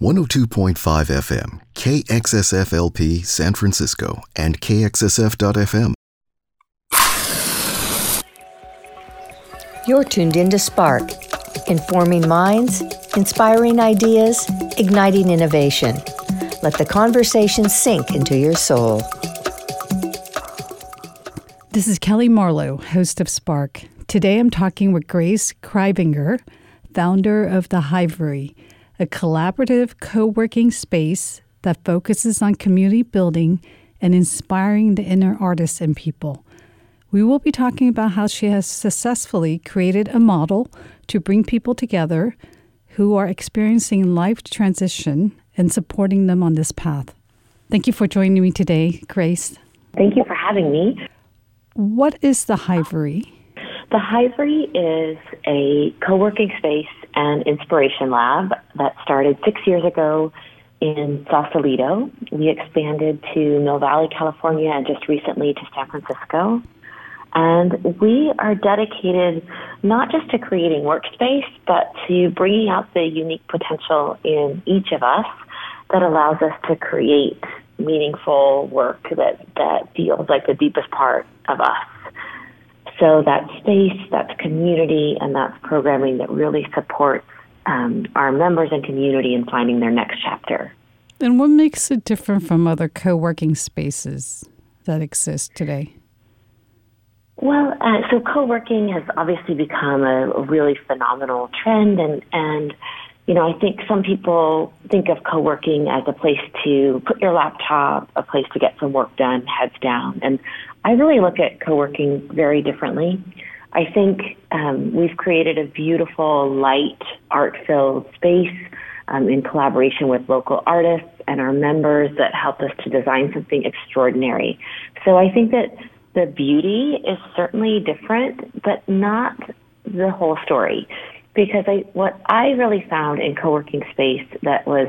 102.5 FM, KXSFLP San Francisco, and KXSF.FM. You're tuned in to Spark, informing minds, inspiring ideas, igniting innovation. Let the conversation sink into your soul. This is Kelly Marlowe, host of Spark. Today I'm talking with Grace Kraaijvanger, founder of The Hivery, a collaborative co working space that focuses on community building and inspiring the inner artists in people. We will be talking about how she has successfully created a model to bring people together who are experiencing life transition and supporting them on this path. Thank you for joining me today, Grace. Thank you for having me. What is the Hivery? The Hivery is a co working space and inspiration lab that started six years ago in Sausalito. We expanded to Mill Valley, California, and just recently to San Francisco. And we are dedicated not just to creating workspace, but to bringing out the unique potential in each of us that allows us to create meaningful work that, that feels like the deepest part of us. So that space, that's community, and that's programming that really supports um, our members and community in finding their next chapter. And what makes it different from other co working spaces that exist today? Well, uh, so co-working has obviously become a, a really phenomenal trend, and and you know I think some people think of co-working as a place to put your laptop, a place to get some work done, heads down, and I really look at co-working very differently. I think um, we've created a beautiful, light, art-filled space um, in collaboration with local artists and our members that help us to design something extraordinary. So I think that the beauty is certainly different, but not the whole story. Because I, what I really found in co-working space that was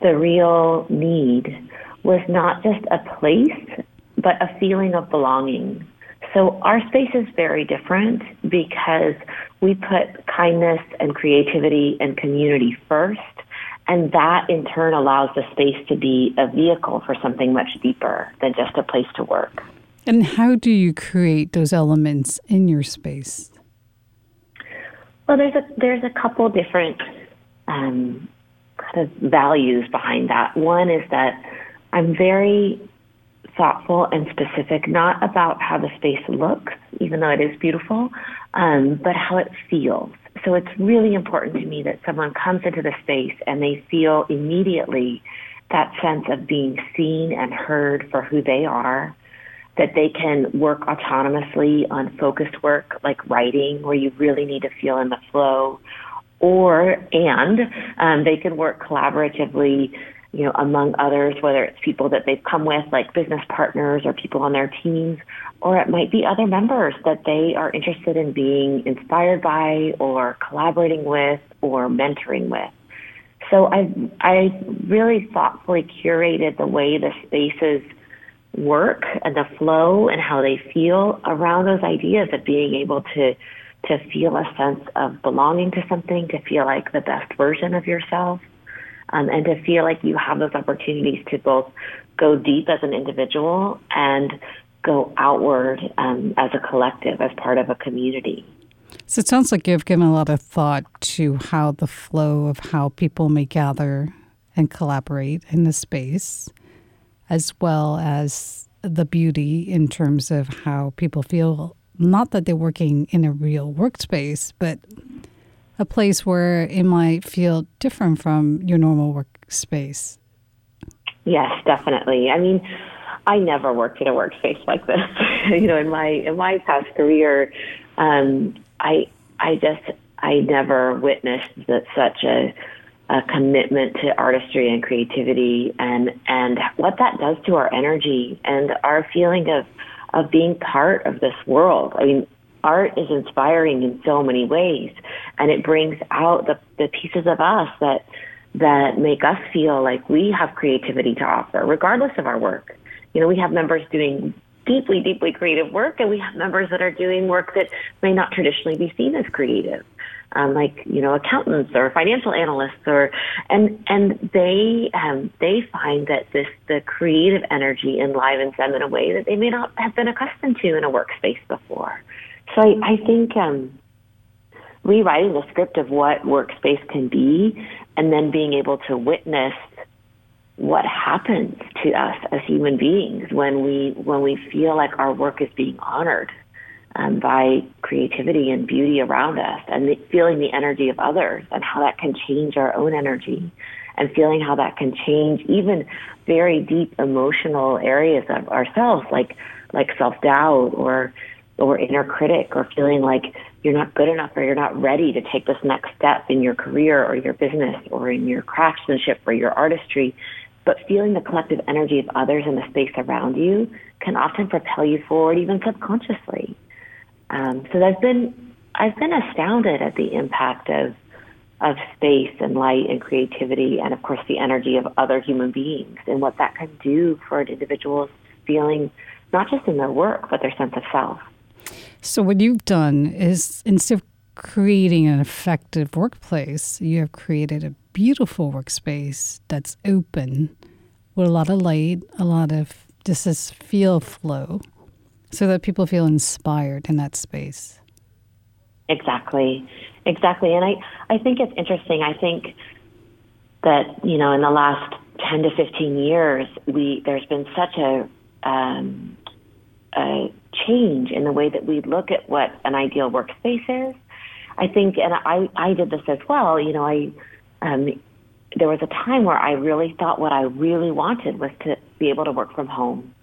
the real need was not just a place, but a feeling of belonging. So our space is very different because we put kindness and creativity and community first. And that in turn allows the space to be a vehicle for something much deeper than just a place to work. And how do you create those elements in your space? Well, there's a there's a couple different um, kind of values behind that. One is that I'm very thoughtful and specific, not about how the space looks, even though it is beautiful, um, but how it feels. So it's really important to me that someone comes into the space and they feel immediately that sense of being seen and heard for who they are, that they can work autonomously on focused work like writing, where you really need to feel in the flow, or and um, they can work collaboratively, you know, among others, whether it's people that they've come with, like business partners or people on their teams, or it might be other members that they are interested in being inspired by, or collaborating with, or mentoring with. So I I really thoughtfully curated the way the spaces work and the flow and how they feel around those ideas of being able to to feel a sense of belonging to something, to feel like the best version of yourself, um, and to feel like you have those opportunities to both go deep as an individual and go outward um, as a collective, as part of a community. So it sounds like you've given a lot of thought to how the flow of how people may gather and collaborate in the space as well as the beauty in terms of how people feel not that they're working in a real workspace, but a place where it might feel different from your normal workspace. Yes, definitely. I mean, I never worked in a workspace like this. you know, in my in my past career, um, I I just I never witnessed that such a a commitment to artistry and creativity and and what that does to our energy and our feeling of of being part of this world. I mean, art is inspiring in so many ways and it brings out the, the pieces of us that that make us feel like we have creativity to offer, regardless of our work. You know, we have members doing deeply, deeply creative work, and we have members that are doing work that may not traditionally be seen as creative. Um, like you know accountants or financial analysts or and and they um, they find that this the creative energy enlivens them in a way that they may not have been accustomed to in a workspace before. So I, I think um, rewriting the script of what workspace can be, and then being able to witness what happens to us as human beings when we when we feel like our work is being honored um, by creativity and beauty around us, and the, feeling the energy of others, and how that can change our own energy, and feeling how that can change even very deep emotional areas of ourselves, like like self doubt or or inner critic, or feeling like you're not good enough or you're not ready to take this next step in your career or your business or in your craftsmanship or your artistry. But feeling the collective energy of others in the space around you can often propel you forward, even subconsciously. Um, so I've been I've been astounded at the impact of of space and light and creativity, and of course the energy of other human beings, and what that can do for an individual's feeling, not just in their work, but their sense of self. So what you've done is instead of creating an effective workplace, you have created a beautiful workspace that's open with a lot of light, a lot of this feel flow so that people feel inspired in that space. Exactly. Exactly. And I, I think it's interesting. I think that, you know, in the last 10 to 15 years, we, there's been such a, um, a change in the way that we look at what an ideal workspace is. I think, and I, I did this as well, you know, I, um, there was a time where I really thought what I really wanted was to be able to work from home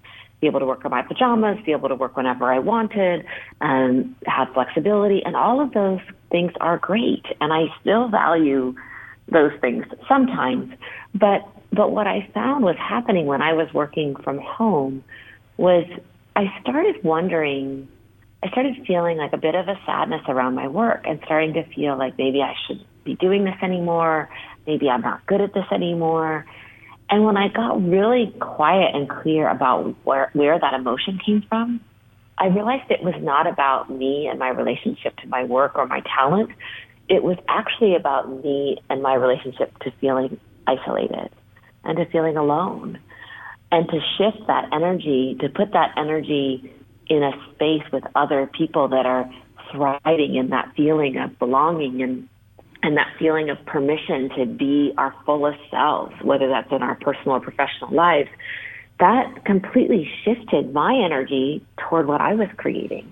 be able to work in my pajamas, be able to work whenever I wanted, and have flexibility. And all of those things are great. And I still value those things sometimes. But but what I found was happening when I was working from home was I started wondering I started feeling like a bit of a sadness around my work and starting to feel like maybe I should be doing this anymore. Maybe I'm not good at this anymore. And when I got really quiet and clear about where, where that emotion came from, I realized it was not about me and my relationship to my work or my talent. It was actually about me and my relationship to feeling isolated and to feeling alone. And to shift that energy, to put that energy in a space with other people that are thriving in that feeling of belonging and and that feeling of permission to be our fullest selves, whether that's in our personal or professional lives, that completely shifted my energy toward what I was creating.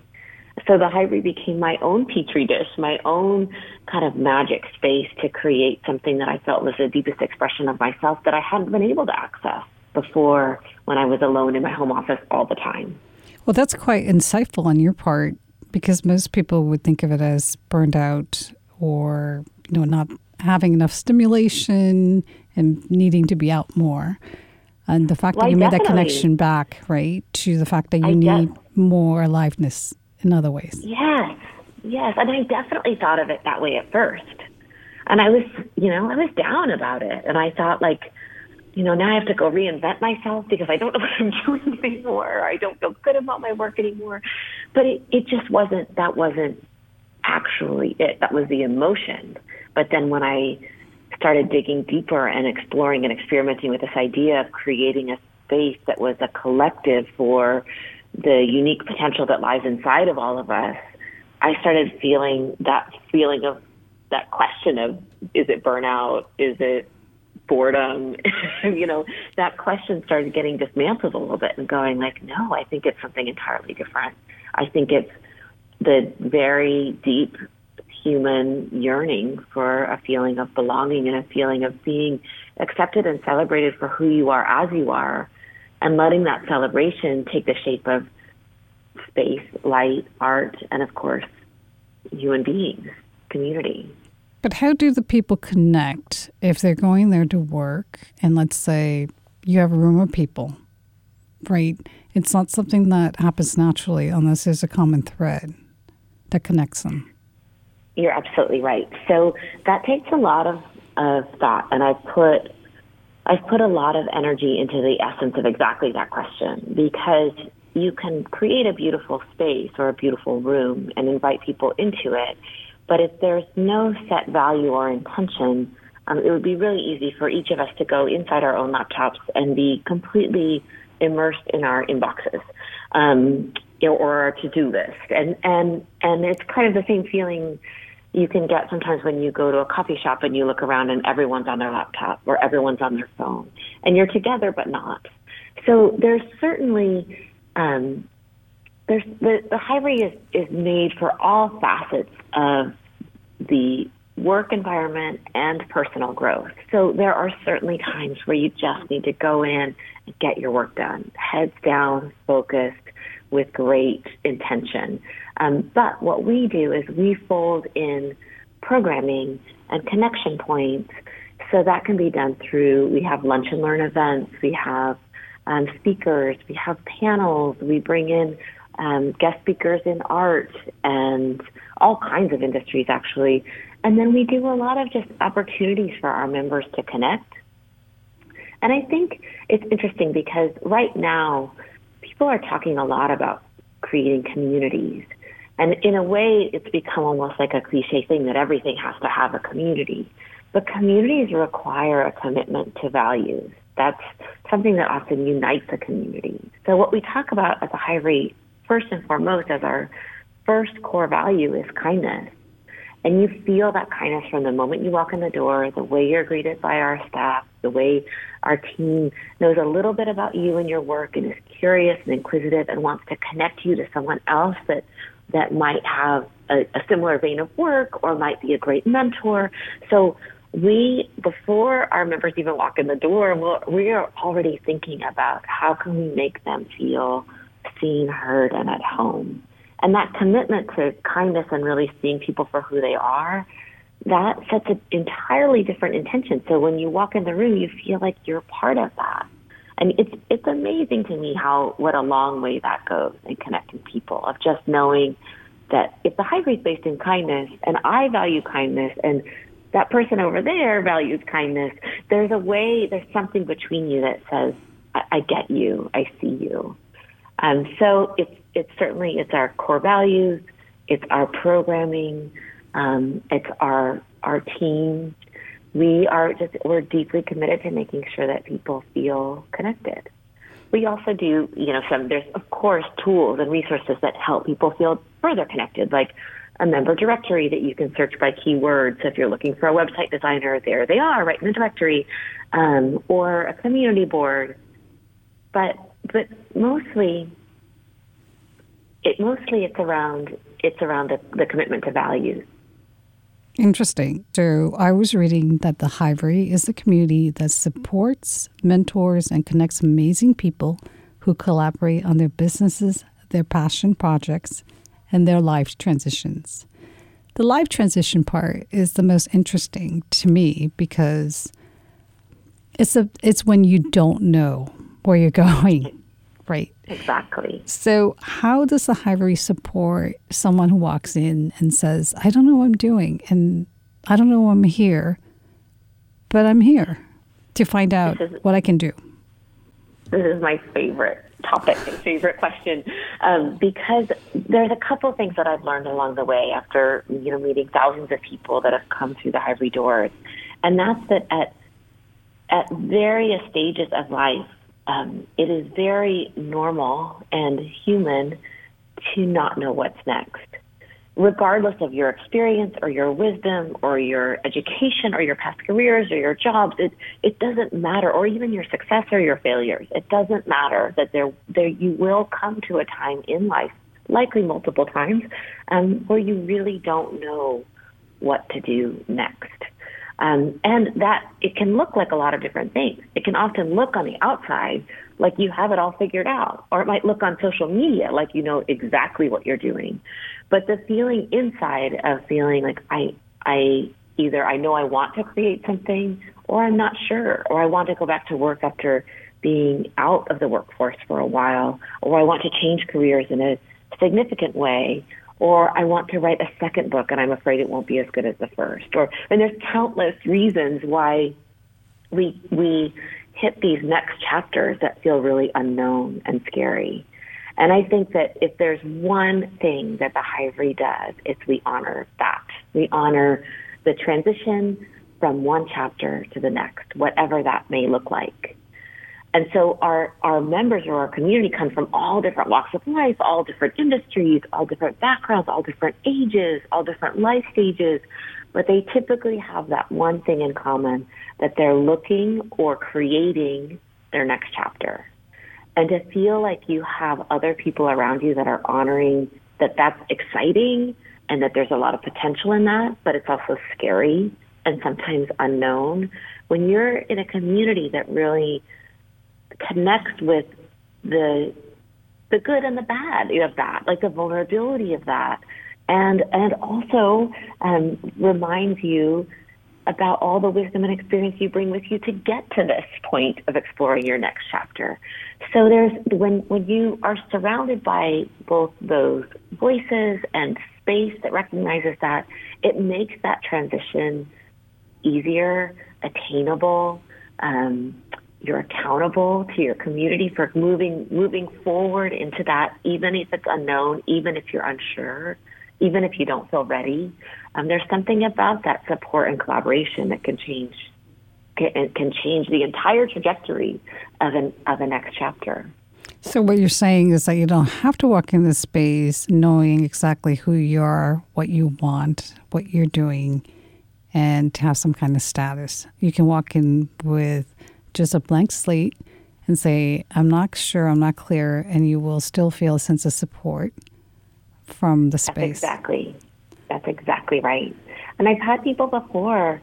So the Hivery became my own petri dish, my own kind of magic space to create something that I felt was the deepest expression of myself that I hadn't been able to access before when I was alone in my home office all the time. Well, that's quite insightful on your part because most people would think of it as burned out or you know not having enough stimulation and needing to be out more. And the fact well, that you made that connection back right to the fact that you I need more aliveness in other ways. Yes yes and i definitely thought of it that way at first. And i was you know i was down about it and i thought like you know now i have to go reinvent myself because i don't know what i'm doing anymore i don't feel good about my work anymore. But it, it just wasn't that wasn't actually it that was the emotion but then when I started digging deeper and exploring and experimenting with this idea of creating a space that was a collective for the unique potential that lies inside of all of us, I started feeling that feeling of that question of is it burnout? Is it boredom? you know, that question started getting dismantled a little bit and going like, no, I think it's something entirely different. I think it's the very deep human yearning for a feeling of belonging and a feeling of being accepted and celebrated for who you are as you are, and letting that celebration take the shape of space, light, art, and of course, human beings, community. But how do the people connect if they're going there to work and let's say you have a room of people, right? It's not something that happens naturally unless there's a common thread that connects them. You're absolutely right. So that takes a lot of, of thought, and I've put I've put a lot of energy into the essence of exactly that question because you can create a beautiful space or a beautiful room and invite people into it, But if there's no set value or intention, um, it would be really easy for each of us to go inside our own laptops and be completely immersed in our inboxes um, or our to-do list. And, and, and it's kind of the same feeling you can get sometimes when you go to a coffee shop and you look around and everyone's on their laptop or everyone's on their phone and you're together but not. So there's certainly um, there's the, the Hivery is, is made for all facets of the work environment and personal growth. So there are certainly times where you just need to go in and get your work done, heads down, focused, with great intention. Um, but what we do is we fold in programming and connection points. So that can be done through, we have lunch and learn events, we have um, speakers, we have panels, we bring in um, guest speakers in art and all kinds of industries actually. And then we do a lot of just opportunities for our members to connect. And I think it's interesting because right now, people are talking a lot about creating communities. And in a way, it's become almost like a cliche thing that everything has to have a community. But communities require a commitment to values. That's something that often unites a community. So what we talk about at the Hivery, first and foremost, as our first core value is kindness. And you feel that kindness from the moment you walk in the door, the way you're greeted by our staff, the way our team knows a little bit about you and your work and is curious and inquisitive and wants to connect you to someone else that that might have a, a similar vein of work or might be a great mentor. So we, before our members even walk in the door, we we are already thinking about how can we make them feel seen, heard, and at home. And that commitment to kindness and really seeing people for who they are, that sets an entirely different intention. So when you walk in the room, you feel like you're part of that. And it's it's amazing to me how what a long way that goes in connecting people of just knowing that if the high is based in kindness and I value kindness and that person over there values kindness, there's a way, there's something between you that says, I, I get you, I see you. Um, so it's it's certainly it's our core values, it's our programming, um, it's our our team. We are just we're deeply committed to making sure that people feel connected. We also do, you know, some there's of course tools and resources that help people feel further connected, like a member directory that you can search by keywords. So if you're looking for a website designer, there they are, right in the directory, um, or a community board. But but mostly it mostly it's around it's around the, the commitment to values. Interesting. So I was reading that the Hivery is a community that supports, mentors, and connects amazing people who collaborate on their businesses, their passion projects, and their life transitions. The life transition part is the most interesting to me because it's a it's when you don't know where you're going Right. Exactly. So, how does the Hivery support someone who walks in and says, I don't know what I'm doing and I don't know I'm here, but I'm here to find out is, what I can do? This is my favorite topic and favorite question um, because there's a couple of things that I've learned along the way after you know meeting thousands of people that have come through the Hivery doors, and that's that at at various stages of life, um, it is very normal and human to not know what's next. Regardless of your experience or your wisdom or your education or your past careers or your jobs, it, it doesn't matter, or even your success or your failures. It doesn't matter that there, there you will come to a time in life, likely multiple times, um, where you really don't know what to do next. Um, and that it can look like a lot of different things. It can often look on the outside like you have it all figured out, or it might look on social media like you know exactly what you're doing. But the feeling inside of feeling like I, I either I know I want to create something, or I'm not sure, or I want to go back to work after being out of the workforce for a while, or I want to change careers in a significant way, or I want to write a second book and I'm afraid it won't be as good as the first. Or and there's countless reasons why we we hit these next chapters that feel really unknown and scary. And I think that if there's one thing that the Hivery does, it's we honor that. We honor the transition from one chapter to the next, whatever that may look like. And so our, our members or our community come from all different walks of life, all different industries, all different backgrounds, all different ages, all different life stages, but they typically have that one thing in common that they're looking or creating their next chapter. And to feel like you have other people around you that are honoring that that's exciting and that there's a lot of potential in that, but it's also scary and sometimes unknown. When you're in a community that really connects with the the good and the bad of that, like the vulnerability of that, and and also um, reminds you about all the wisdom and experience you bring with you to get to this point of exploring your next chapter. So there's when when you are surrounded by both those voices and space that recognizes that, it makes that transition easier, attainable. Um, you're accountable to your community for moving moving forward into that, even if it's unknown, even if you're unsure, even if you don't feel ready. Um, there's something about that support and collaboration that can change can, can change the entire trajectory of an of a next chapter. So what you're saying is that you don't have to walk in this space knowing exactly who you are, what you want, what you're doing, and to have some kind of status. You can walk in with just a blank slate and say, I'm not sure, I'm not clear, and you will still feel a sense of support from the space. That's exactly. That's exactly right. And I've had people before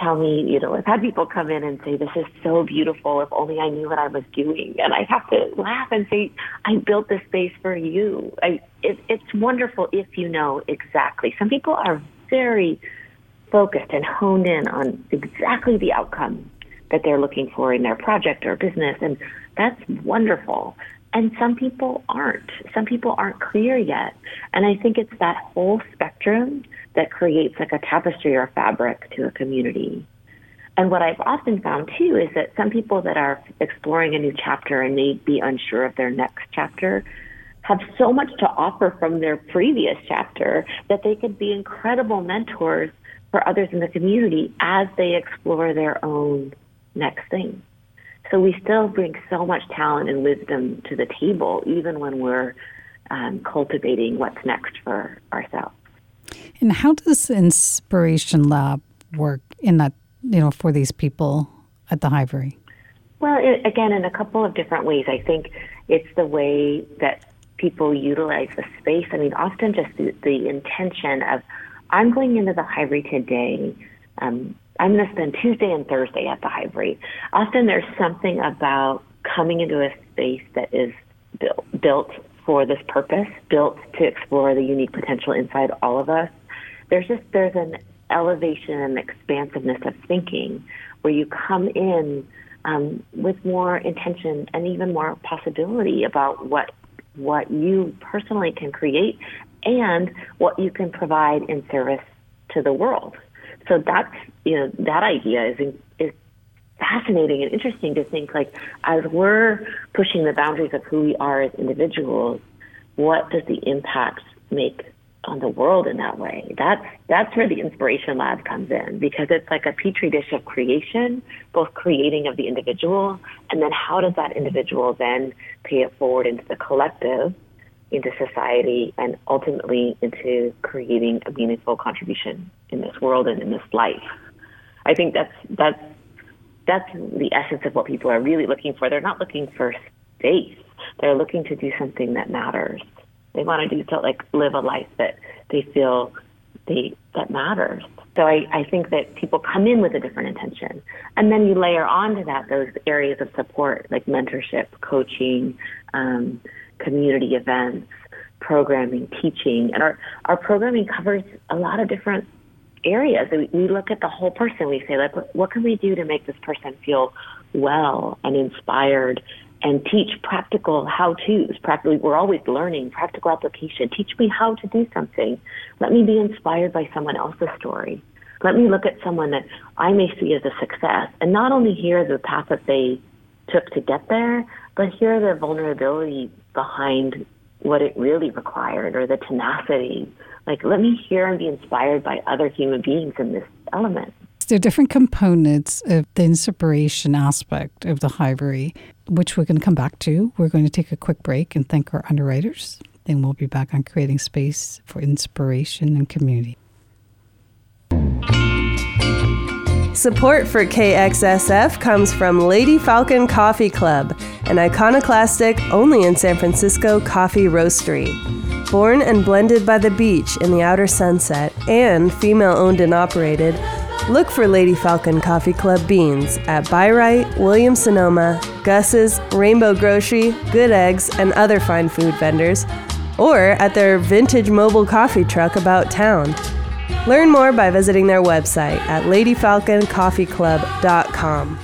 tell me, you know, I've had people come in and say, This is so beautiful. If only I knew what I was doing. And I have to laugh and say, I built this space for you. I, it, it's wonderful if you know exactly. Some people are very focused and honed in on exactly the outcome that they're looking for in their project or business. And that's wonderful. And some people aren't. Some people aren't clear yet. And I think it's that whole spectrum that creates like a tapestry or fabric to a community. And what I've often found too is that some people that are exploring a new chapter and may be unsure of their next chapter have so much to offer from their previous chapter that they could be incredible mentors for others in the community as they explore their own next thing. So we still bring so much talent and wisdom to the table, even when we're um, cultivating what's next for ourselves. And how does Inspiration Lab work in that, you know, for these people at the Hivery? Well, it, again, in a couple of different ways. I think it's the way that people utilize the space. I mean, often just the, the intention of, I'm going into the Hivery today um, I'm going to spend Tuesday and Thursday at the Hivery. Often there's something about coming into a space that is built, built for this purpose, built to explore the unique potential inside all of us. There's just there's an elevation and expansiveness of thinking where you come in um, with more intention and even more possibility about what what you personally can create and what you can provide in service to the world. So that's you know that idea is is fascinating and interesting to think like as we're pushing the boundaries of who we are as individuals, what does the impact make on the world in that way? That's that's where the inspiration lab comes in because it's like a petri dish of creation, both creating of the individual and then how does that individual then pay it forward into the collective into society and ultimately into creating a meaningful contribution in this world and in this life. I think that's that's that's the essence of what people are really looking for. They're not looking for space. They're looking to do something that matters. They want to do so like live a life that they feel they that matters. So I, I think that people come in with a different intention. And then you layer onto that those areas of support like mentorship, coaching, um, community events, programming, teaching, and our, our programming covers a lot of different areas. We, look at the whole person. We say, like, what can we do to make this person feel well and inspired and teach practical how to's. Practically, we're always learning practical application. Teach me how to do something. Let me be inspired by someone else's story. Let me look at someone that I may see as a success and not only hear the path that they took to get there, but hear the vulnerability behind what it really required or the tenacity. Like, let me hear and be inspired by other human beings in this element. There are different components of the inspiration aspect of the Hivery, which we're going to come back to. We're going to take a quick break and thank our underwriters. Then we'll be back on creating space for inspiration and community. Support for KXSF comes from Lady Falcon Coffee Club, an iconoclastic, only in San Francisco coffee roastery. Born and blended by the beach in the outer sunset and female owned and operated, look for Lady Falcon Coffee Club beans at Bi-Rite, Williams Sonoma, Gus's, Rainbow Grocery, Good Eggs, and other fine food vendors, or at their vintage mobile coffee truck about town. Learn more by visiting their website at ladyfalconcoffeeclub.com.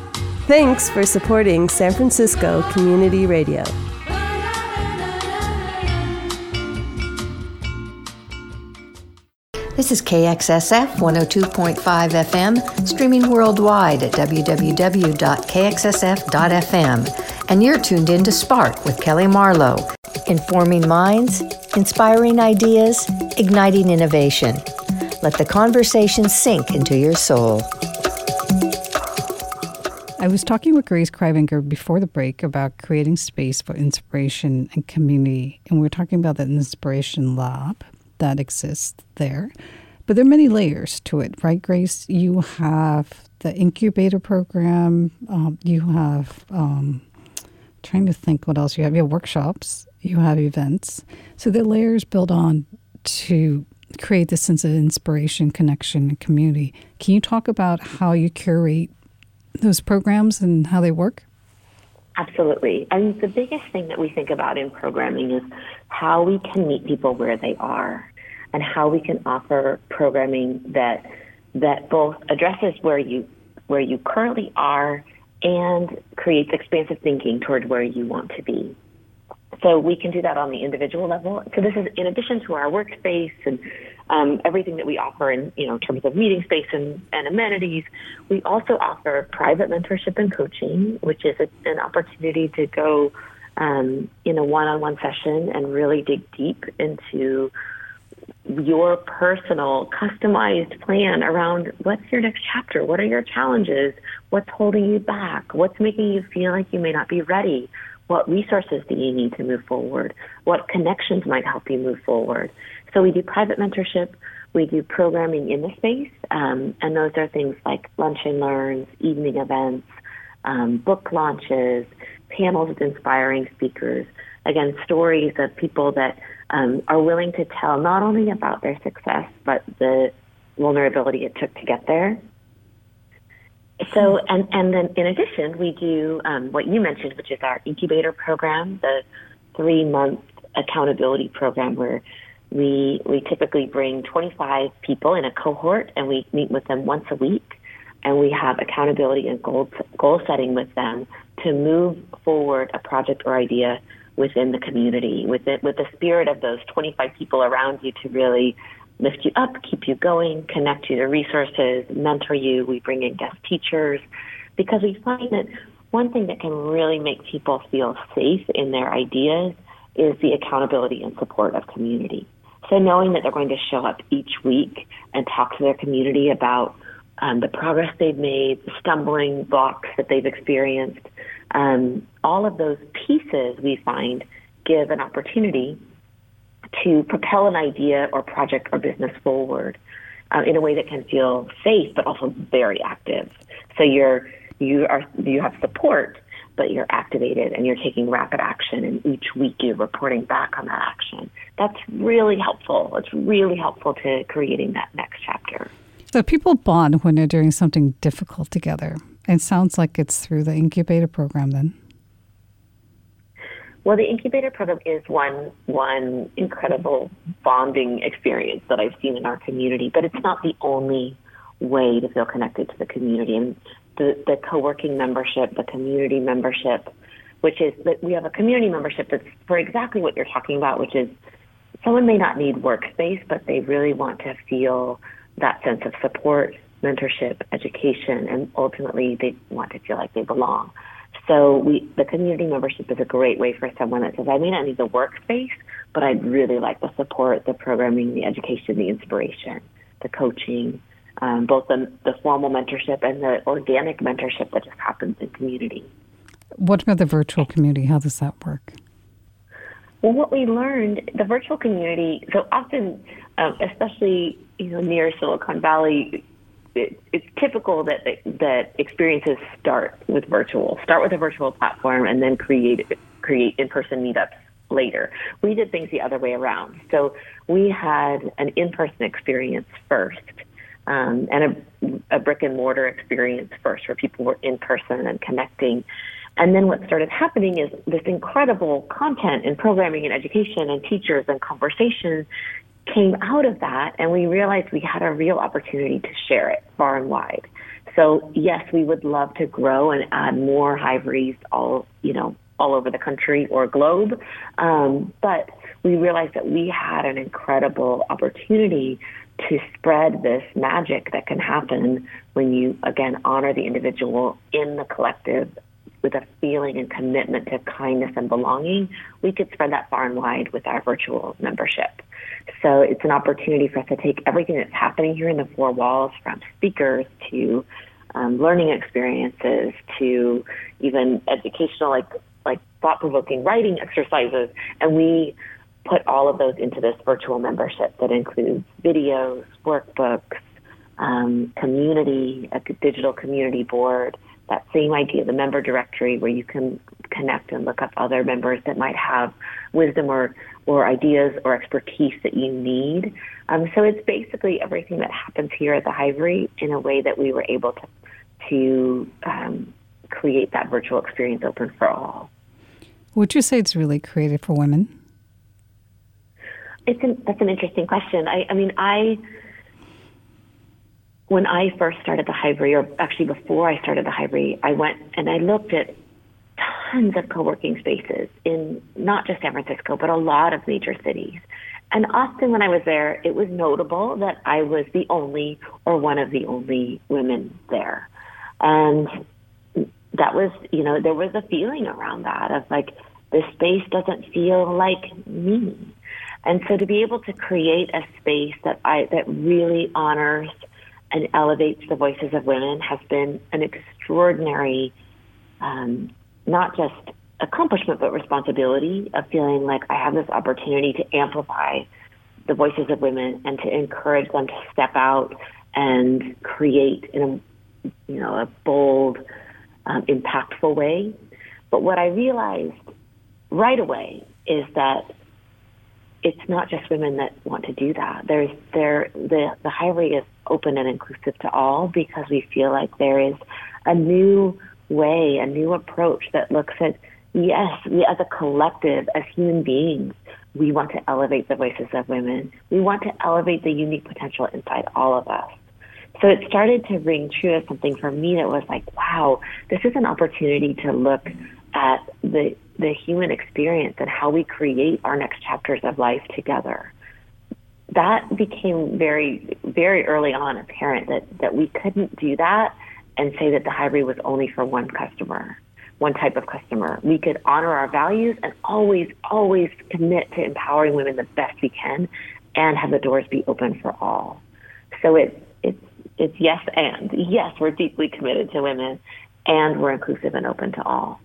Thanks for supporting San Francisco Community Radio. This is KXSF 102.5 FM, streaming worldwide at www.kxsf.fm. And you're tuned in to Spark with Kelly Marlowe, informing minds, inspiring ideas, igniting innovation. Let the conversation sink into your soul. I was talking with Grace Kraaijvanger before the break about creating space for inspiration and community, and we are talking about that inspiration lab that exists there. But there are many layers to it, right, Grace? You have the incubator program, um, you have, um, trying to think what else you have. You have workshops, you have events. So the layers build on to create this sense of inspiration, connection, and community. Can you talk about how you curate those programs and how they work? Absolutely. And the biggest thing that we think about in programming is how we can meet people where they are and how we can offer programming that that both addresses where you where you currently are and creates expansive thinking toward where you want to be. So we can do that on the individual level. So this is in addition to our workspace and um, everything that we offer in you know terms of meeting space and, and amenities. We also offer private mentorship and coaching, which is a, an opportunity to go um, in a one-on-one session and really dig deep into your personal customized plan around what's your next chapter what are your challenges what's holding you back what's making you feel like you may not be ready what resources do you need to move forward? What connections might help you move forward? So we do private mentorship. We do programming in the space, um, and those are things like lunch and learns, evening events, um, book launches, panels with inspiring speakers. Again, stories of people that um, are willing to tell not only about their success, but the vulnerability it took to get there so, and, and then in addition, we do um, what you mentioned, which is our incubator program, the three month accountability program where we, we typically bring 25 people in a cohort and we meet with them once a week. And we have accountability and goal, goal setting with them to move forward a project or idea within the community with it, with the spirit of those 25 people around you to really lift you up, keep you going, connect you to resources, mentor you. We bring in guest teachers because we find that one thing that can really make people feel safe in their ideas is the accountability and support of community. So knowing that they're going to show up each week and talk to their community about um, the progress they've made, the stumbling blocks that they've experienced, um, all of those pieces we find give an opportunity to propel an idea or project or business forward uh, in a way that can feel safe but also very active. So you're you are you have support, but you're activated and you're taking rapid action, and each week you're reporting back on that action. That's really helpful. It's really helpful to creating that next chapter. So people bond when they're doing something difficult together. It sounds like it's through the incubator program then. Well, the incubator program is one one incredible bonding experience that I've seen in our community, but it's not the only way to feel connected to the community. And the, the co-working membership, the community membership, which is that we have a community membership that's for exactly what you're talking about, which is someone may not need workspace, but they really want to feel that sense of support, mentorship, education, and ultimately they want to feel like they belong. So we, the community membership is a great way for someone that says, I may not need the workspace, but I'd really like the support, the programming, the education, the inspiration, the coaching, um, both the, the formal mentorship and the organic mentorship that just happens in community. What about the virtual community? How does that work? Well, what we learned, the virtual community, so often, um, especially you know near Silicon Valley, it, it's typical that that experiences start with virtual, start with a virtual platform, and then create create in-person meetups later. We did things the other way around. So we had an in-person experience first, um, and a, a brick and mortar experience first, where people were in person and connecting. And then what started happening is this incredible content and programming and education and teachers and conversation came out of that, and we realized we had a real opportunity to share it far and wide. So yes, we would love to grow and add more Hiveries all you know all over the country or globe, um, but we realized that we had an incredible opportunity to spread this magic that can happen when you again honor the individual in the collective with a feeling and commitment to kindness and belonging, we could spread that far and wide with our virtual membership. So it's an opportunity for us to take everything that's happening here in the four walls, from speakers to um, learning experiences to even educational, like like thought-provoking writing exercises, and we put all of those into this virtual membership that includes videos, workbooks, um, community, a digital community board, that same idea, the member directory where you can connect and look up other members that might have wisdom or, or ideas or expertise that you need. Um, so it's basically everything that happens here at the Hivery in a way that we were able to, to um, create that virtual experience open for all. Would you say it's really created for women? It's an, that's an interesting question. I, I mean, I when I first started the Hivery, or actually before I started the Hivery, I went and I looked at tons of co-working spaces in not just San Francisco, but a lot of major cities. And often when I was there, it was notable that I was the only or one of the only women there. And that was, you know, there was a feeling around that of like, this space doesn't feel like me. And so to be able to create a space that I, that really honors and elevates the voices of women has been an extraordinary, um, not just accomplishment, but responsibility of feeling like I have this opportunity to amplify the voices of women and to encourage them to step out and create in a, you know, a bold, um, impactful way. But what I realized right away is that it's not just women that want to do that. There's there the the Hivery is open and inclusive to all because we feel like there is a new way, a new approach that looks at yes, we as a collective, as human beings, we want to elevate the voices of women. We want to elevate the unique potential inside all of us. So it started to ring true as something for me that was like, wow, this is an opportunity to look at the the human experience and how we create our next chapters of life together. That became very, very early on apparent that, that we couldn't do that and say that the Hivery was only for one customer, one type of customer. We could honor our values and always, always commit to empowering women the best we can and have the doors be open for all. So it's, it's, it's yes and. Yes, we're deeply committed to women and we're inclusive and open to all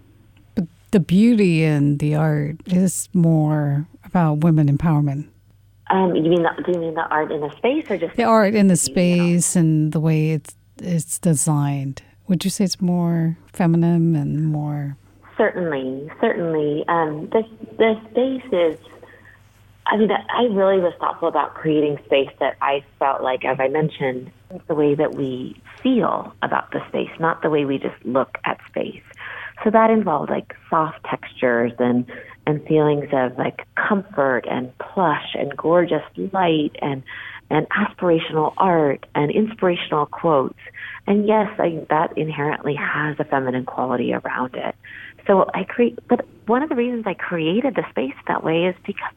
the beauty in the art is more about women empowerment. Um, you mean the, do you mean the art in the space or just the art in the space and the way it's it's designed? Would you say it's more feminine and more? Certainly, certainly. Um, the the space is. I mean, I really was thoughtful about creating space that I felt like, as I mentioned, the way that we feel about the space, not the way we just look at space. So that involved like soft textures and and feelings of like comfort and plush and gorgeous light and and aspirational art and inspirational quotes. And yes, I, that inherently has a feminine quality around it. So I create, but one of the reasons I created the space that way is because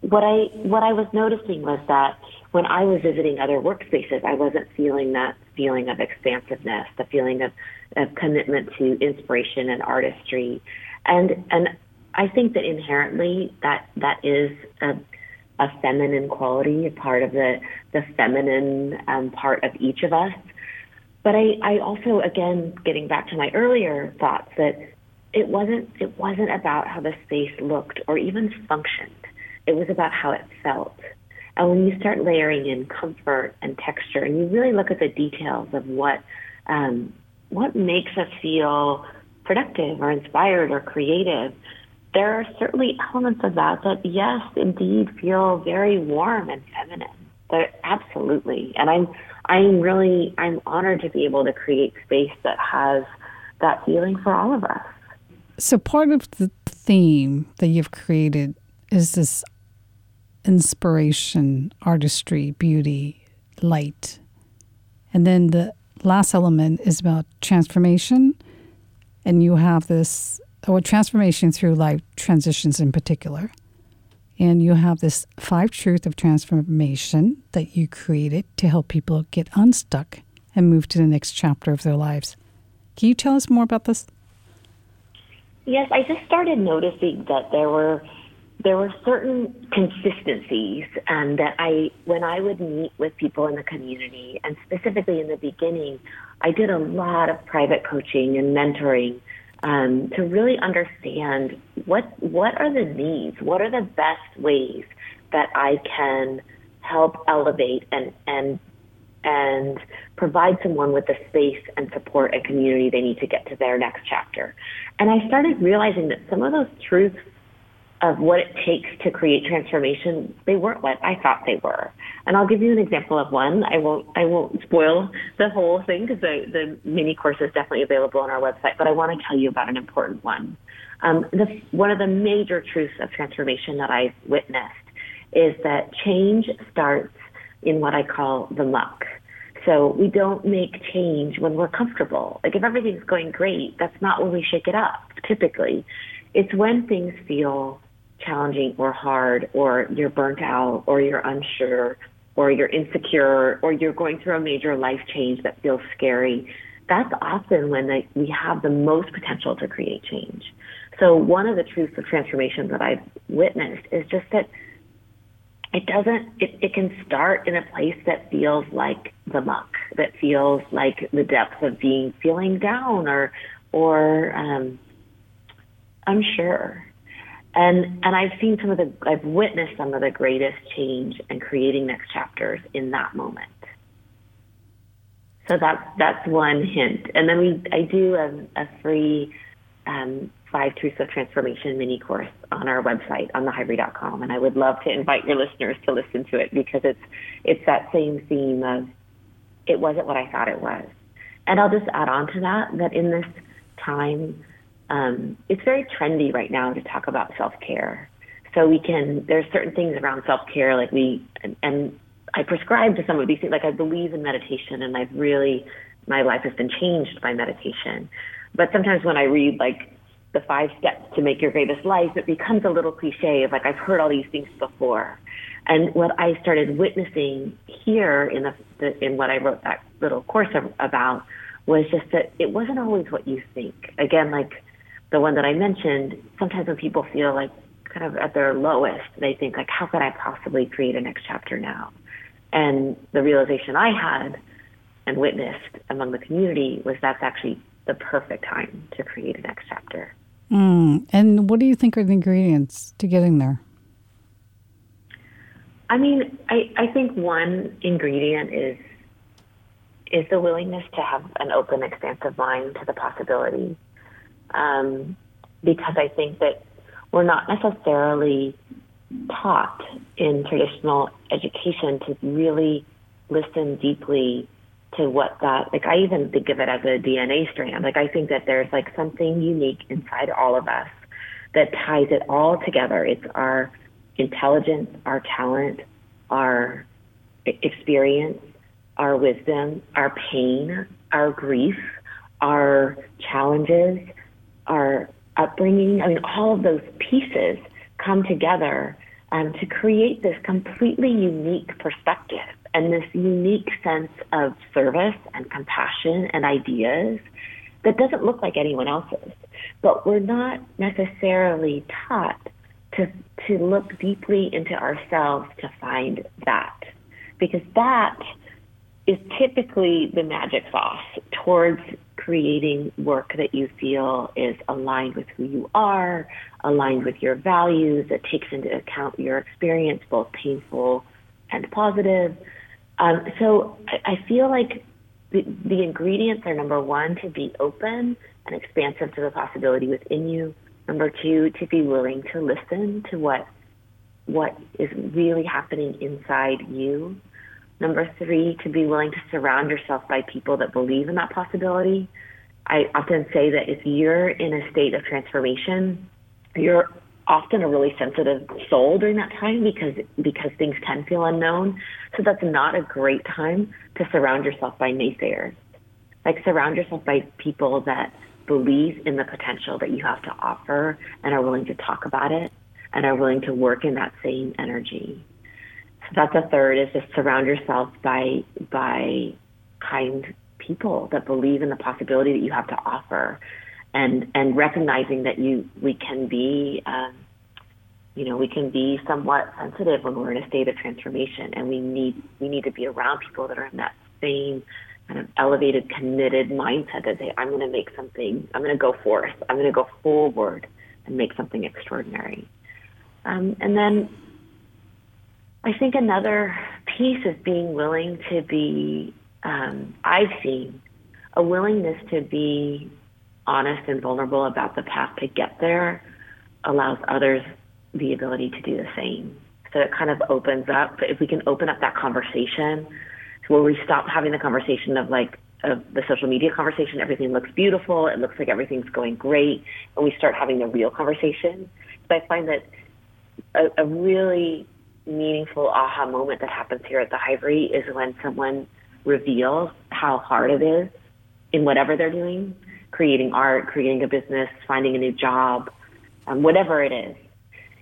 what I what I was noticing was that when I was visiting other workspaces, I wasn't feeling that feeling of expansiveness, the feeling of a commitment to inspiration and artistry. And, and I think that inherently that, that is a, a feminine quality, a part of the, the feminine um, part of each of us. But I, I also, again, getting back to my earlier thoughts that it wasn't, it wasn't about how the space looked or even functioned. It was about how it felt. And when you start layering in comfort and texture, and you really look at the details of what um, what makes us feel productive or inspired or creative, there are certainly elements of that that, yes, indeed, feel very warm and feminine. But absolutely, and I'm I'm really I'm honored to be able to create space that has that feeling for all of us. So part of the theme that you've created is this inspiration, artistry, beauty, light. And then the last element is about transformation. And you have this, or transformation through life transitions in particular. And you have this five truth of transformation that you created to help people get unstuck and move to the next chapter of their lives. Can you tell us more about this? Yes, I just started noticing that there were there were certain consistencies um, that I, when I would meet with people in the community, and specifically in the beginning, I did a lot of private coaching and mentoring um, to really understand what what are the needs, what are the best ways that I can help elevate and and and provide someone with the space and support and community they need to get to their next chapter. And I started realizing that some of those truths of what it takes to create transformation, they weren't what I thought they were. And I'll give you an example of one. I won't I won't spoil the whole thing because the, the mini course is definitely available on our website. But I want to tell you about an important one. Um, the, one of the major truths of transformation that I've witnessed is that change starts in what I call the muck. So we don't make change when we're comfortable. Like if everything's going great, that's not when we shake it up. Typically, it's when things feel challenging or hard or you're burnt out or you're unsure or you're insecure or you're going through a major life change that feels scary, that's often when we have the most potential to create change. So one of the truths of transformation that I've witnessed is just that it doesn't it, it can start in a place that feels like the muck, that feels like the depths of being feeling down or or um, unsure and and I've seen some of the I've witnessed some of the greatest change and creating next chapters in that moment. So that's that's one hint. And then we I do a, a free um, five truths of transformation mini course on our website on thehivery.com, and I would love to invite your listeners to listen to it because it's it's that same theme of it wasn't what I thought it was. And I'll just add on to that that in this time um, it's very trendy right now to talk about self care. So we can there's certain things around self care like we and, and I prescribe to some of these things. Like I believe in meditation, and I've really my life has been changed by meditation. But sometimes when I read like the five steps to make your greatest life, it becomes a little cliche of like I've heard all these things before. And what I started witnessing here in the, the in what I wrote that little course about was just that it wasn't always what you think. Again, like the one that I mentioned, sometimes when people feel like kind of at their lowest, they think like, how could I possibly create a next chapter now? And the realization I had and witnessed among the community was that's actually the perfect time to create a next chapter. Mm. And what do you think are the ingredients to getting there? I mean, I, I think one ingredient is is the willingness to have an open, expansive mind to the possibility um, because I think that we're not necessarily taught in traditional education to really listen deeply to what that like I even think of it as a DNA strand. Like I think that there's like something unique inside all of us that ties it all together. It's our intelligence, our talent, our experience, our wisdom, our pain, our grief, our challenges, our upbringing. I mean, all of those pieces come together um, to create this completely unique perspective and this unique sense of service and compassion and ideas. that doesn't look like anyone else's. But we're not necessarily taught to, to look deeply into ourselves to find that. Because that is typically the magic sauce towards creating work that you feel is aligned with who you are, aligned with your values, that takes into account your experience, both painful and positive. Um, so I, I feel like the, the ingredients are number one, to be open and expansive to the possibility within you. Number two, to be willing to listen to what what is really happening inside you Number three, to be willing to surround yourself by people that believe in that possibility. I often say that if you're in a state of transformation, you're often a really sensitive soul during that time because because things can feel unknown. So that's not a great time to surround yourself by naysayers. Like surround yourself by people that believe in the potential that you have to offer and are willing to talk about it and are willing to work in that same energy that's a third is just surround yourself by by kind people that believe in the possibility that you have to offer and and recognizing that you we can be um, you know we can be somewhat sensitive when we're in a state of transformation and we need we need to be around people that are in that same kind of elevated committed mindset that say i'm going to make something i'm going to go forth i'm going to go forward and make something extraordinary. Um, and then I think another piece is being willing to be, um, I've seen a willingness to be honest and vulnerable about the path to get there allows others the ability to do the same. So it kind of opens up, if we can open up that conversation where we stop having the conversation of like, of the social media conversation, everything looks beautiful, it looks like everything's going great, and we start having the real conversation. So I find that a, a really meaningful aha moment that happens here at the Hivery is when someone reveals how hard it is in whatever they're doing, creating art, creating a business, finding a new job, um, whatever it is.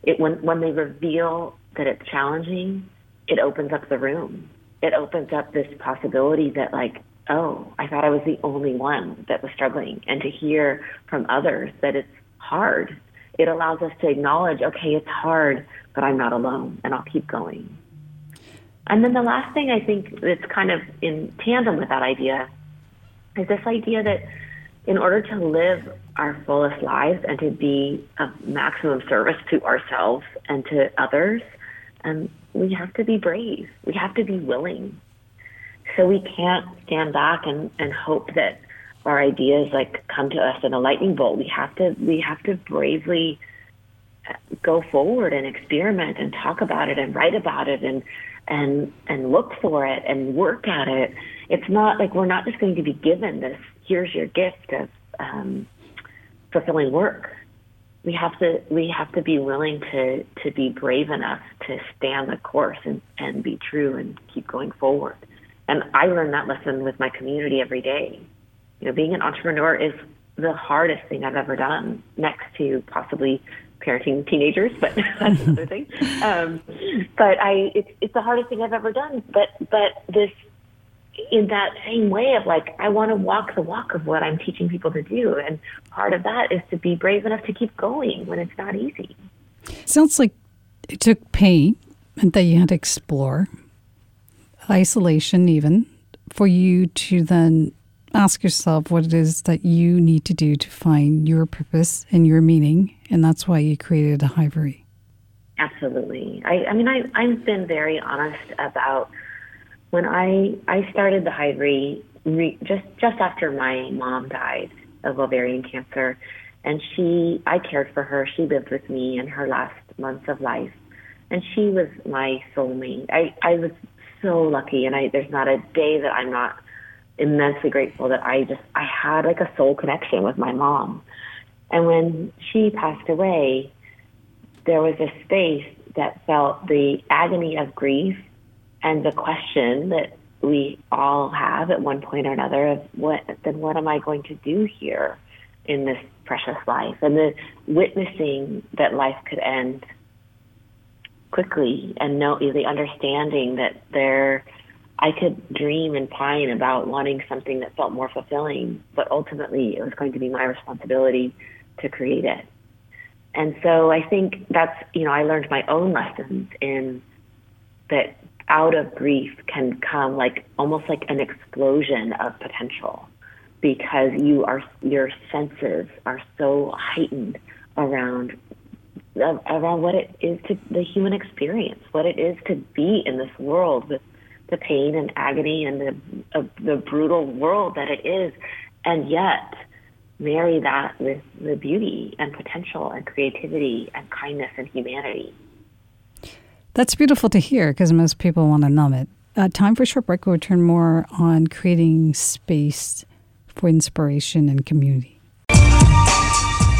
It when when they reveal that it's challenging, it opens up the room. It opens up this possibility that like, oh, I thought I was the only one that was struggling, and to hear from others that it's hard it allows us to acknowledge, okay, it's hard, but I'm not alone, and I'll keep going. And then the last thing I think that's kind of in tandem with that idea is this idea that in order to live our fullest lives and to be of maximum service to ourselves and to others, um, we have to be brave. We have to be willing. So we can't stand back and, and hope that our ideas like come to us in a lightning bolt. We have to we have to bravely go forward and experiment and talk about it and write about it and and and look for it and work at it. It's not like we're not just going to be given this. Here's your gift of um, fulfilling work. We have to we have to be willing to to be brave enough to stand the course and and be true and keep going forward. And I learn that lesson with my community every day you know, being an entrepreneur is the hardest thing I've ever done, next to possibly parenting teenagers, but that's another thing. Um, but I, it's, it's the hardest thing I've ever done. But but this, in that same way of like, I want to walk the walk of what I'm teaching people to do, and part of that is to be brave enough to keep going when it's not easy. Sounds like it took pain and that you had to explore, isolation even, for you to then ask yourself what it is that you need to do to find your purpose and your meaning. And that's why you created a Hivery. Absolutely. I, I mean, I, I've been very honest about when I, I started the Hivery re, just, just after my mom died of ovarian cancer. And she, I cared for her. She lived with me in her last months of life. And she was my soulmate. I, I was so lucky. And I, there's not a day that I'm not immensely grateful that I just I had like a soul connection with my mom. And when she passed away, there was a space that felt the agony of grief and the question that we all have at one point or another of what then what am I going to do here in this precious life and the witnessing that life could end quickly and know the understanding that there I could dream and pine about wanting something that felt more fulfilling, but ultimately it was going to be my responsibility to create it. And so I think that's, you know, I learned my own lessons in that out of grief can come like almost like an explosion of potential because you are your senses are so heightened around around what it is to the human experience, what it is to be in this world with the pain and agony and the uh, the brutal world that it is, and yet marry that with the beauty and potential and creativity and kindness and humanity. That's beautiful to hear because most people want to numb it. Uh, time for a short break. We'll return more on creating space for inspiration and community.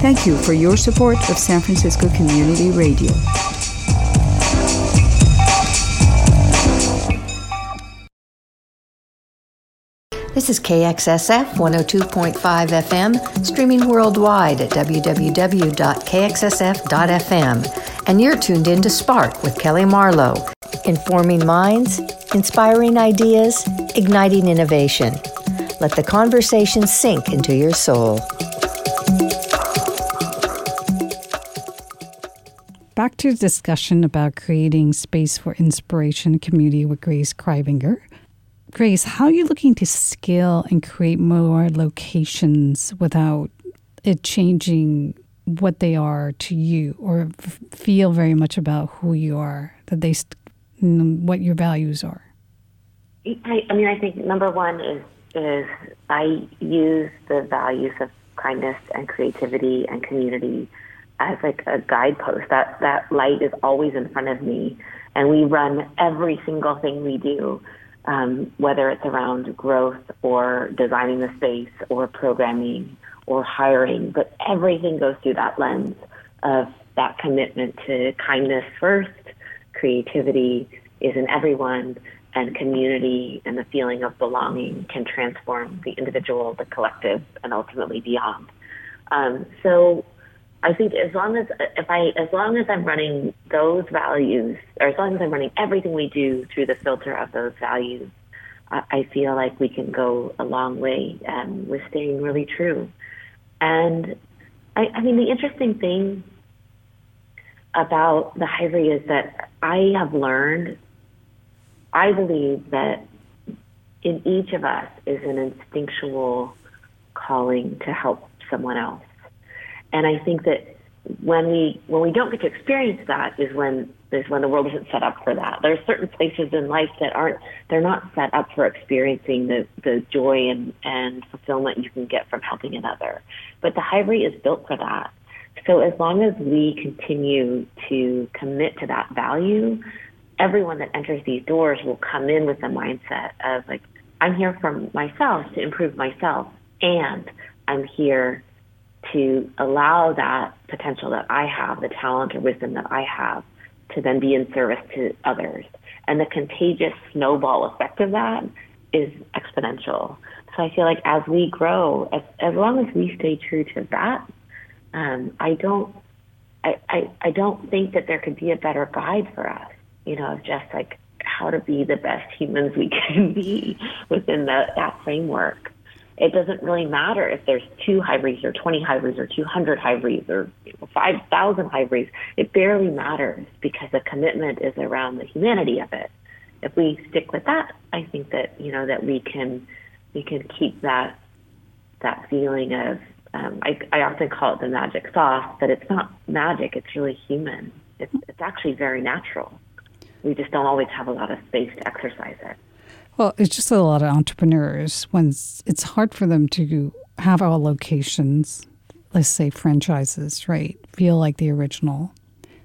Thank you for your support of San Francisco Community Radio. This is KXSF 102.5 FM, streaming worldwide at www.kxsf.fm. And you're tuned in to Spark with Kelly Marlowe, informing minds, inspiring ideas, igniting innovation. Let the conversation sink into your soul. Back to the discussion about creating space for inspiration community with Grace Kraaijvanger. Grace, how are you looking to scale and create more locations without it changing what they are to you or f- feel very much about who you are, that they, st- what your values are? I, I mean, I think number one is is I use the values of kindness and creativity and community as like a guidepost. That that light is always in front of me, and we run every single thing we do, um, whether it's around growth or designing the space or programming or hiring. But everything goes through that lens of that commitment to kindness first, creativity is in everyone, and community and the feeling of belonging can transform the individual, the collective, and ultimately beyond. Um, so I think as long as if I as long as I'm running those values, or as long as I'm running everything we do through the filter of those values, I, I feel like we can go a long way um, with staying really true. And I, I mean, the interesting thing about the Hivery is that I have learned I believe that in each of us is an instinctual calling to help someone else. And I think that when we when we don't get to experience that is when is when the world isn't set up for that. There are certain places in life that aren't they're not set up for experiencing the, the joy and, and fulfillment you can get from helping another. But the Hivery is built for that. So as long as we continue to commit to that value, everyone that enters these doors will come in with the mindset of like, I'm here for myself to improve myself, and I'm here to allow that potential that I have, the talent or wisdom that I have, to then be in service to others. And the contagious snowball effect of that is exponential. So I feel like as we grow, as, as long as we stay true to that, um, I don't, I, I, don't think that there could be a better guide for us you know, of just like how to be the best humans we can be within the, that framework. It doesn't really matter if there's two Hiveries or 20 Hiveries or 200 Hiveries or 5,000 Hiveries. It barely matters because the commitment is around the humanity of it. If we stick with that, I think that you know that we can we can keep that that feeling of um, I, I often call it the magic sauce, but it's not magic. It's really human. It's, it's actually very natural we just don't always have a lot of space to exercise it. Well, it's just a lot of entrepreneurs when it's hard for them to have all locations, let's say franchises, right? Feel like the original.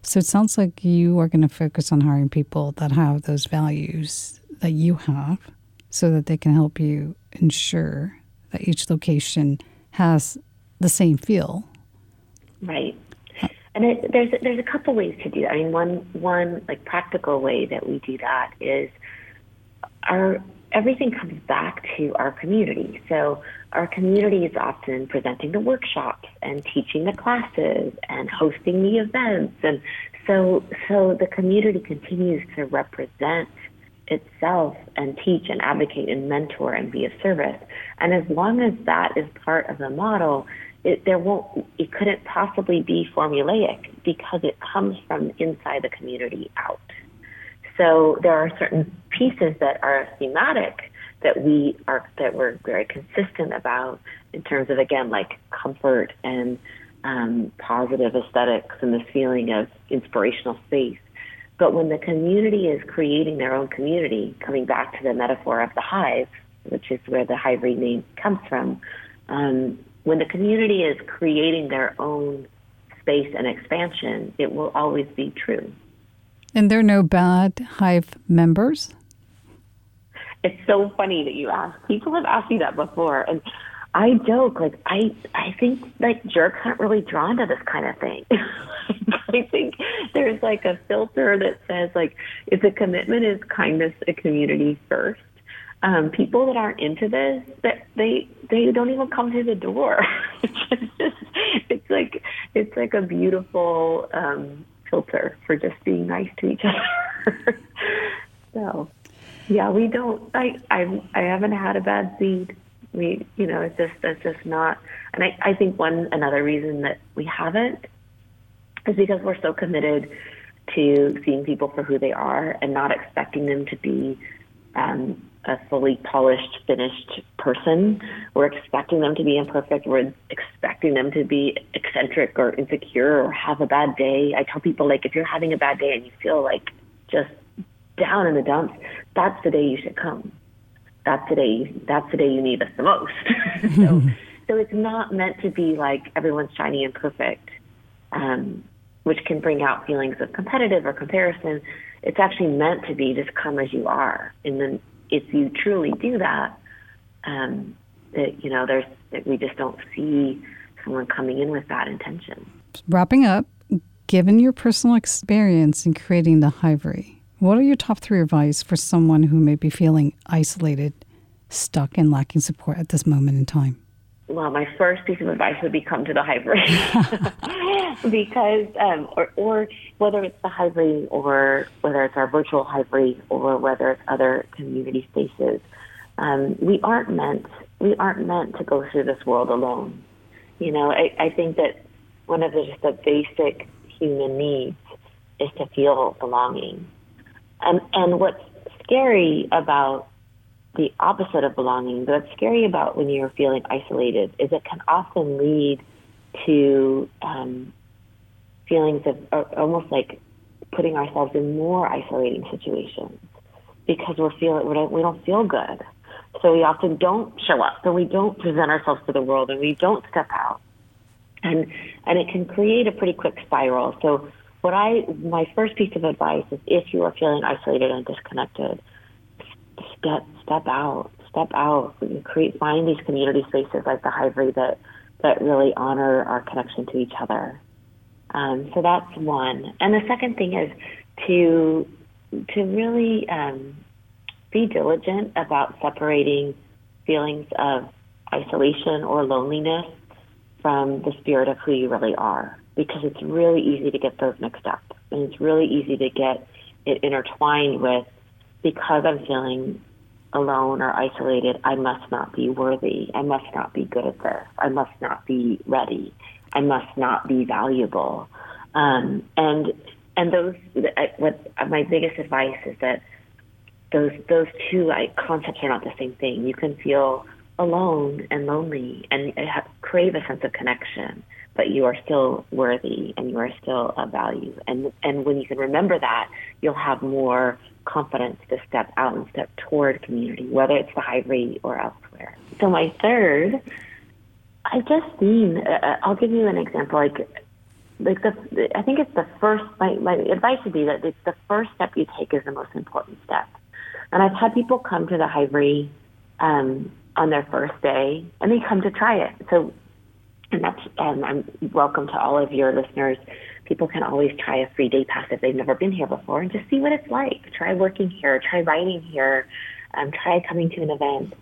So it sounds like you are going to focus on hiring people that have those values that you have so that they can help you ensure that each location has the same feel. Right. And it, there's there's a couple ways to do that. I mean, one one like practical way that we do that is our everything comes back to our community. So our community is often presenting the workshops and teaching the classes and hosting the events, and so so the community continues to represent itself and teach and advocate and mentor and be of service. And as long as that is part of the model, it, there won't, it couldn't possibly be formulaic because it comes from inside the community out. So there are certain pieces that are thematic that we are that we're very consistent about in terms of again like comfort and um, positive aesthetics and this feeling of inspirational space. But when the community is creating their own community, coming back to the metaphor of the hive, which is where the hivery name comes from, um, when the community is creating their own space and expansion, it will always be true. And there are no bad hive members? It's so funny that you ask. People have asked me that before, and I joke like I I think like jerks aren't really drawn to this kind of thing. I think there's like a filter that says like if the commitment is kindness a community first, um, people that aren't into this that they they don't even come to the door. it's just it's like it's like a beautiful um, filter for just being nice to each other. so yeah, we don't. I I I haven't had a bad seed. We you know it's just that's just not. And I I think one another reason that we haven't is because we're so committed to seeing people for who they are and not expecting them to be um, a fully polished, finished person. We're expecting them to be imperfect. We're expecting them to be eccentric or insecure or have a bad day. I tell people, like, if you're having a bad day and you feel like just down in the dumps, that's the day you should come. That's the day. That's the day you need us the most. so, so it's not meant to be like everyone's shiny and perfect, um, which can bring out feelings of competitive or comparison. It's actually meant to be just come as you are, and then if you truly do that, um, that you know, there's that we just don't see someone coming in with that intention. Wrapping up, given your personal experience in creating the Hivery, what are your top three advice for someone who may be feeling isolated, stuck, and lacking support at this moment in time? Well, my first piece of advice would be come to the Hivery because, um, or, or whether it's the Hivery or whether it's our virtual Hivery or whether it's other community spaces, um, we aren't meant we aren't meant to go through this world alone. You know, I, I think that one of the just the basic human needs is to feel belonging, and and what's scary about the opposite of belonging. But what's scary about when you're feeling isolated is it can often lead to um, feelings of uh, almost like putting ourselves in more isolating situations because we're feeling we don't, we don't feel good. So we often don't show up and we don't present ourselves to the world and we don't step out. And and it can create a pretty quick spiral. So what I my first piece of advice is if you are feeling isolated and disconnected, step step out, step out, create find these community spaces like the Hivery that that really honor our connection to each other. Um, so that's one. And the second thing is to to really um, be diligent about separating feelings of isolation or loneliness from the spirit of who you really are, because it's really easy to get those mixed up, and it's really easy to get it intertwined with because I'm feeling alone or isolated, I must not be worthy. I must not be good at this. I must not be ready. I must not be valuable. Um, and and those what my biggest advice is that those those two like, concepts are not the same thing. You can feel alone and lonely and have, crave a sense of connection, but you are still worthy and you are still of value. And and when you can remember that, you'll have more confidence to step out and step toward community, whether it's the Hivery or elsewhere. So my third, I've just seen. Uh, uh, I'll give you an example. Like, like the, I think it's the first. My my advice would be that it's the first step you take is the most important step. And I've had people come to the Hivery um, on their first day, and they come to try it. So, and that's um, I'm welcome to all of your listeners. People can always try a free day pass if they've never been here before, and just see what it's like. Try working here, try writing here, um, try coming to an event.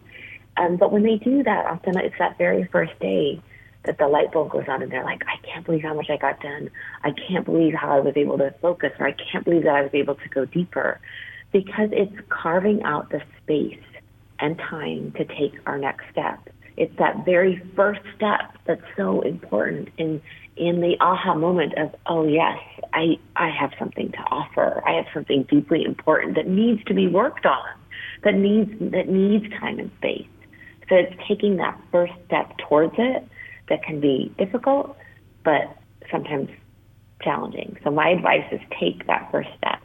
Um, but when they do that, often it's that very first day that the light bulb goes on and they're like, I can't believe how much I got done. I can't believe how I was able to focus, or I can't believe that I was able to go deeper. Because it's carving out the space and time to take our next step. It's that very first step that's so important in in the aha moment of, oh yes, I I have something to offer. I have something deeply important that needs to be worked on, that needs that needs time and space. So it's taking that first step towards it that can be difficult, but sometimes challenging. So my advice is take that first step.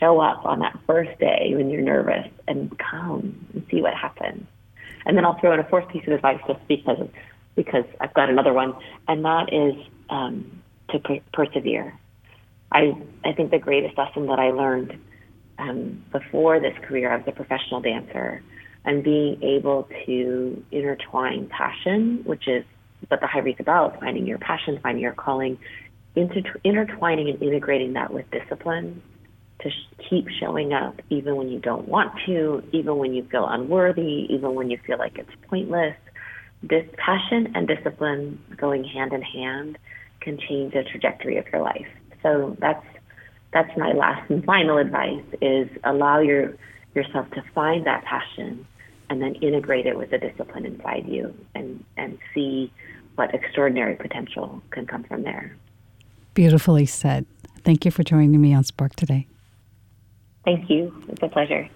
Show up on that first day when you're nervous and come and see what happens. And then I'll throw in a fourth piece of advice just because because I've got another one, and that is um, to per- persevere. I I think the greatest lesson that I learned um, before this career, I was a professional dancer, and being able to intertwine passion, which is what the Hivery is about, finding your passion, finding your calling, inter- intertwining and integrating that with discipline to sh- keep showing up even when you don't want to, even when you feel unworthy, even when you feel like it's pointless. This passion and discipline going hand in hand can change the trajectory of your life. So that's that's my last and final advice is allow your yourself to find that passion and then integrate it with the discipline inside you and, and see what extraordinary potential can come from there. Beautifully said. Thank you for joining me on Spark today. Thank you. It's a pleasure.